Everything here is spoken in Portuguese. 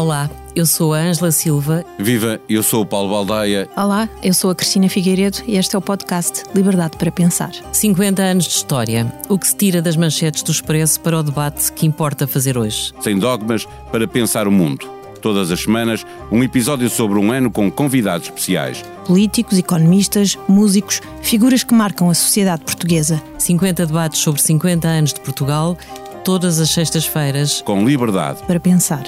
Olá, eu sou a Ângela Silva. Viva, eu sou o Paulo Baldaia. Olá, eu sou a Cristina Figueiredo e este é o podcast Liberdade para Pensar. 50 anos de história. O que se tira das manchetes do Expresso para o debate que importa fazer hoje. Sem dogmas para pensar o mundo. Todas as semanas, um episódio sobre um ano com convidados especiais. Políticos, economistas, músicos, figuras que marcam a sociedade portuguesa. 50 debates sobre 50 anos de Portugal, todas as sextas-feiras. Com liberdade. Para pensar.